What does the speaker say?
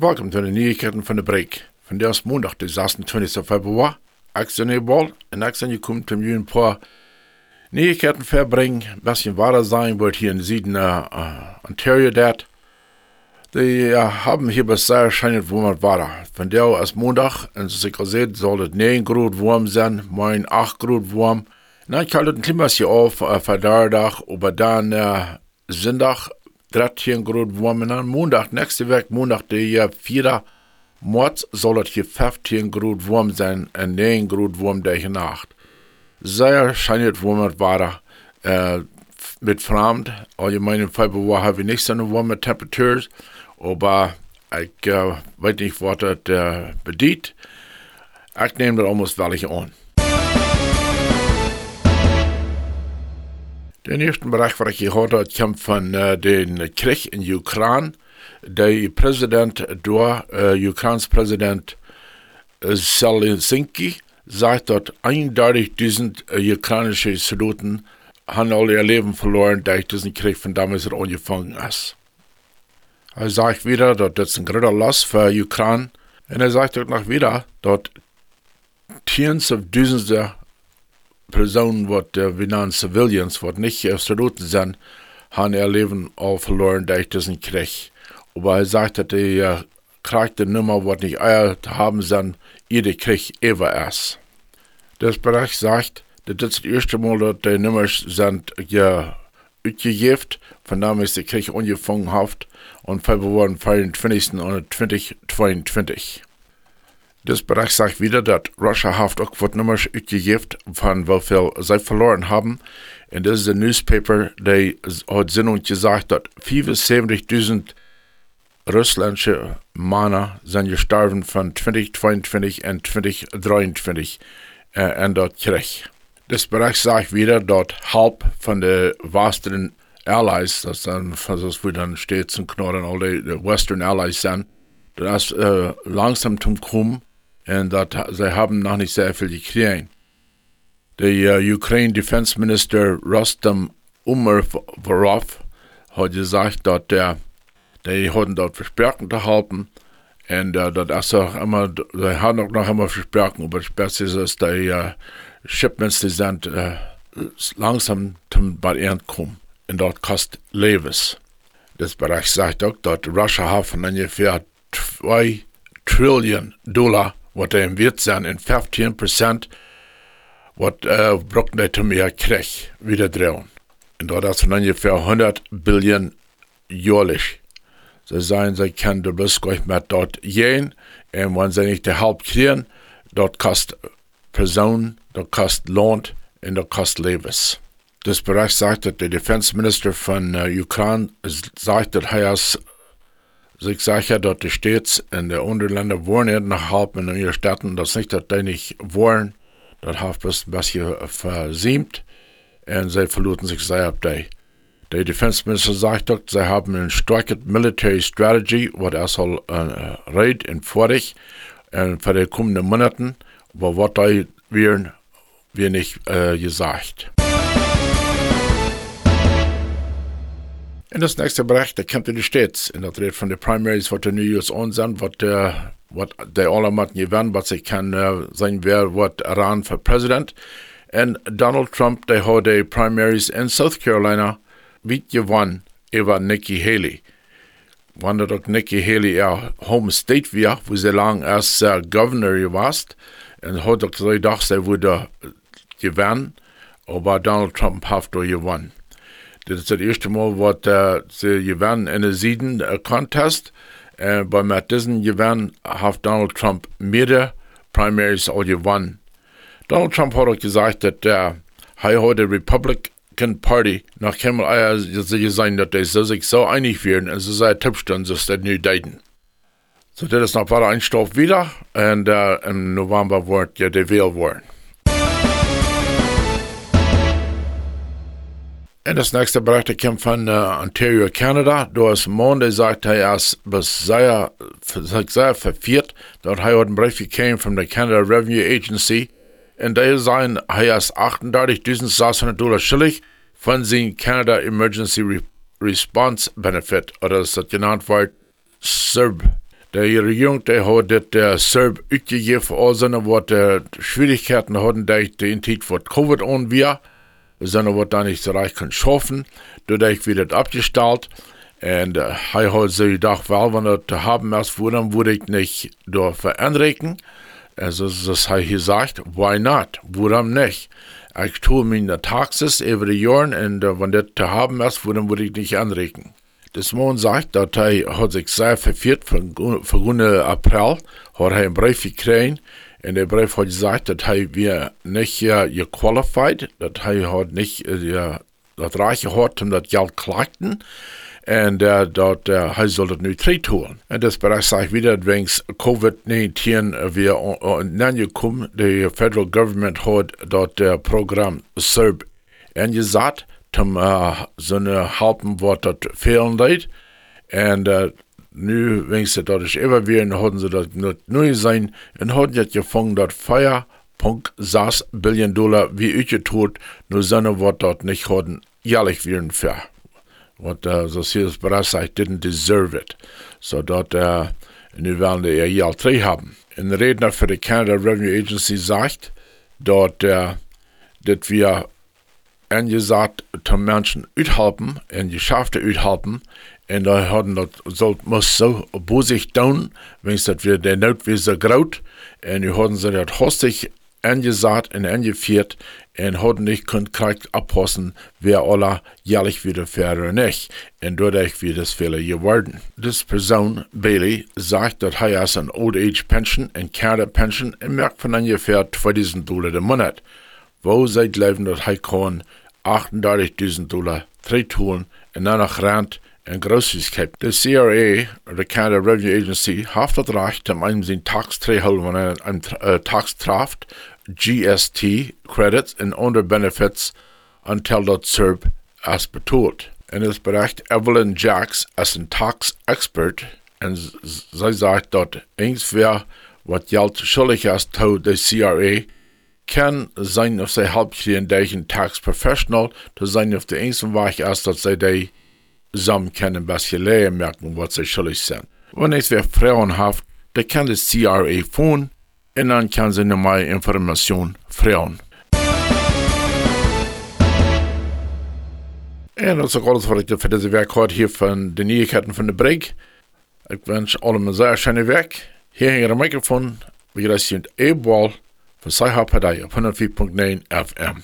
Welkom til de nyhetene van de Break. Van det er maandag de 26. februar. Ben Nebol en ik ben gekomen om jullie een paar nyhetene verbrengen. Een beetje waar zijn wordt hier in de Zuiden uh, uh, Ontario dat. Die uh, haben hier bis sehr scheinend warm Wetter. Von der als Montag, und so ich gesehen, soll es 9 Grad warm sein, morgen 8 Grad warm. Na, ich halte den Klimatie auf, äh, für Donnerstag, aber dann äh, Sonntag 13 Grad warm. Und dann Montag, nächste Woche, Montag, der 4. März, soll es hier 15 Grad warm sein, und 9 Grad warm der Nacht. Sehr scheinend warm Wetter. Äh, mit Fremd, allgemein im Februar habe ich nicht so eine warme Temperatur, aber ich äh, weiß nicht, was das äh, bedient. Ich nehme das almost welche an. Den ersten Bereich, was ich gehört habe, kommt von äh, den Krieg in Ukraine. Der Präsident dort, äh, Ukraines Präsident äh, Zelensky, sagt, dass eindeutig diesen äh, ukrainischen Soldaten haben alle ihr Leben verloren, durch diesen Krieg von damals angefangen ist. Er sagt wieder, dass das ein großer Last für Ukraine. Und er sagt auch noch wieder, dass Tens of Dutzende Personen, wat uh, wir nennen Civilians, wat nicht Soldaten sind, haben ihr Leben auch verloren durch diesen Krieg. Aber er sagt, dass die uh, der Nummer, was nicht Eier haben sind, jeder Krieg ever ist. Das Bericht sagt, dass das erste Mal, dass die Nummer sind ja, uitgegeven, von damals ist der Krieg angefangen hat, und Februar 24. und 2022. Das Bericht sagt wieder, dass Russia haft auch was Nummers uitgegeven von wie viel sie verloren haben. Und das ist ein Newspaper, hat Sinn und gesagt, dass 75.000 russländische Männer sind gestorben von 2022 und 2023 äh, in der Krieg. Das Bericht sagt wieder, dass halb von den Western Allies, das dann, was wir dann steht zum Knorren, alle die Western Allies sind, das äh, langsam zum Kommen und dat, sie haben noch nicht sehr viel gekriegt. Der uh, Ukraine Defense Minister Rostam Umerov hat gesagt, dass der, die hatten dort Versperrungen gehalten und uh, das ist auch immer, sie haben auch noch immer Versperrungen, aber das ist, dass die uh, Shipments, die sind uh, langsam zum Barrieren kommen und dort kostet Leves. Das Bereich sagt auch, dass Russia hat ungefähr 2 Trillion Dollar er im Wert sein in 15 Prozent, was äh, braucht er zu mehr Krieg wieder drehen. Und dort ist von ungefähr 100 Billionen jährlich. Sie sagen, sie können der bloß mit dort gehen, und wenn sie nicht die Halb kriegen, dort kostet Personen, dort kostet Lohn und dort kostet Lebens. Das Bereich sagt, dass der Defense Minister von äh, Ukraine sagt, dass er sich sicher, dass die Städte in den Unterländern wohnen, nach halb in ihren Städten, das nicht, dass die nicht wollen, das hat ein bisschen versiemt, und sie verloren sich sehr ab die. Der Defense Minister sagt auch, sie haben eine starke Military Strategy, was er soll äh, reden und vorig, äh, für die kommenden Monaten, aber was da werden, wird nicht äh, gesagt. In das nächste Bericht, der kommt in die States. In der Rede von den Primaries, was die New Year's on sind, was der, was der alle matten gewinnen, was ich kann uh, sein, wer wird ran für Präsident. Und Donald Trump, der hat die Primaries in South Carolina wie gewonnen über Nikki Haley. Wenn doch Nikki Haley ihr Home State war, wo sie lang als uh, Governor warst, und hat doch gedacht, sie würde gewinnen, aber Donald Trump hat gewonnen. Das ist das erste Mal, was äh, sie gewinnen in Sieden äh, Contest. Äh, bei mit diesen gewinnen hat Donald Trump mehrere Primaries auch gewonnen. Donald Trump hat auch gesagt, dass der äh, heute Republican Party nach Kamel Eier sein, dass sie sich so einig werden, und sie sei Tippstand, dass das nicht daten. So, das ist noch weiter ein Stoff wieder, und äh, im November wird ja Wahl worden. Das nächste kommt von uh, Ontario, Canada. Da ist Monde sagt, ist bis sehr, verwirrt. Dort hat er einen Brief gekriegt von der Canada Revenue Agency. Und der er ist 38.600 Dollar schuldig von seinem Canada Emergency Re Response Benefit, oder das genannt wird CERB. Die Regierung die hat das der Serb uitgegeven, all seine wat de Schwierigkeiten hatten, die die in Zeit von Covid on wir, seine wat da nicht so reich schaffen, dadurch wird das abgestellt. Und äh, er hat sich gedacht, weil wenn das haben erst wurde, würde ich nicht da verändern. Also das hat er gesagt, why not? Warum nicht? Ich tue meine Taxes über die Jahre und äh, wenn das zu haben ist, würde ich nicht anregen. Das Mann sagt, dass er sich sehr verfehlt von, von April, hat er einen Brief gekriegt, und der Brief hat gesagt, dass er wir nicht uh, gequalified, dass er hat nicht uh, das Reiche hat, um das Geld klagten, und uh, dat uh, hij zal het nu terugholen. En dat bereits zeg wieder, wegen COVID-19 weer nangekomen, de federal government hat dat uh, Programm SERB ingezet, zum uh, seine helpen wat dat fehlen deed. En uh, nu, wenn sie dat is immer weer, hadden ze dat niet nu zijn, en hadden het gevangen dat 4,6 Billion Dollar wie uitgetoet, nu zijn wat dat nicht hadden, jährlich weer für. Und uh, so hier ist bereits, I didn't deserve it. So dort, uh, nu werden die ja drei haben. Ein Redner für die Canada Revenue Agency sagt, dort, uh, dass wir angesagt zum Menschen uithelpen en geschafte uithelpen. En da hadden dat so, muss so bosig tun, wenn es wir der Not wie so groot. En nu hadden sie dat hostig angesagt und angeführt und hat nicht konkret abpassen, wer aller jährlich wieder fährt oder nicht. Und dadurch wird es Fehler geworden. Diese Person, Bailey, sagt, dass er als ein Old Age Pension und Canada Pension im Merk von ungefähr 2000 Dollar im Monat. Wo seit Leben, dass er kann 38.000 Dollar drei tun und danach rennt en Großigkeit. The CRA, the Canada Revenue Agency, hat das Recht, um einen seinen Tax zu holen, wenn er einen äh, Tax trifft, GST credits and other benefits until dat SERP as betont. En es bereicht Evelyn Jacks als ein Tax Expert en sie sagt dat irgendwer wat Geld schuldig ist to the CRA kann sein auf sie halbstehen deichen Tax Professional to sein auf der einzigen Weg ist, dass sie die zusammen können bisschen leer merken, was sie schuldig sind. Wenn es wer Frauen hat, dann kann das CRA phone en dan kan ze nog meer informatie vragen. En dat is alles wat ik voor deze week had hier van de nieuwigheden van de break. Ik wens allemaal een zeer schöne week. Hier hangt de microfoon. We luisteren Ebal für Saiha Padaya 104.9 FM.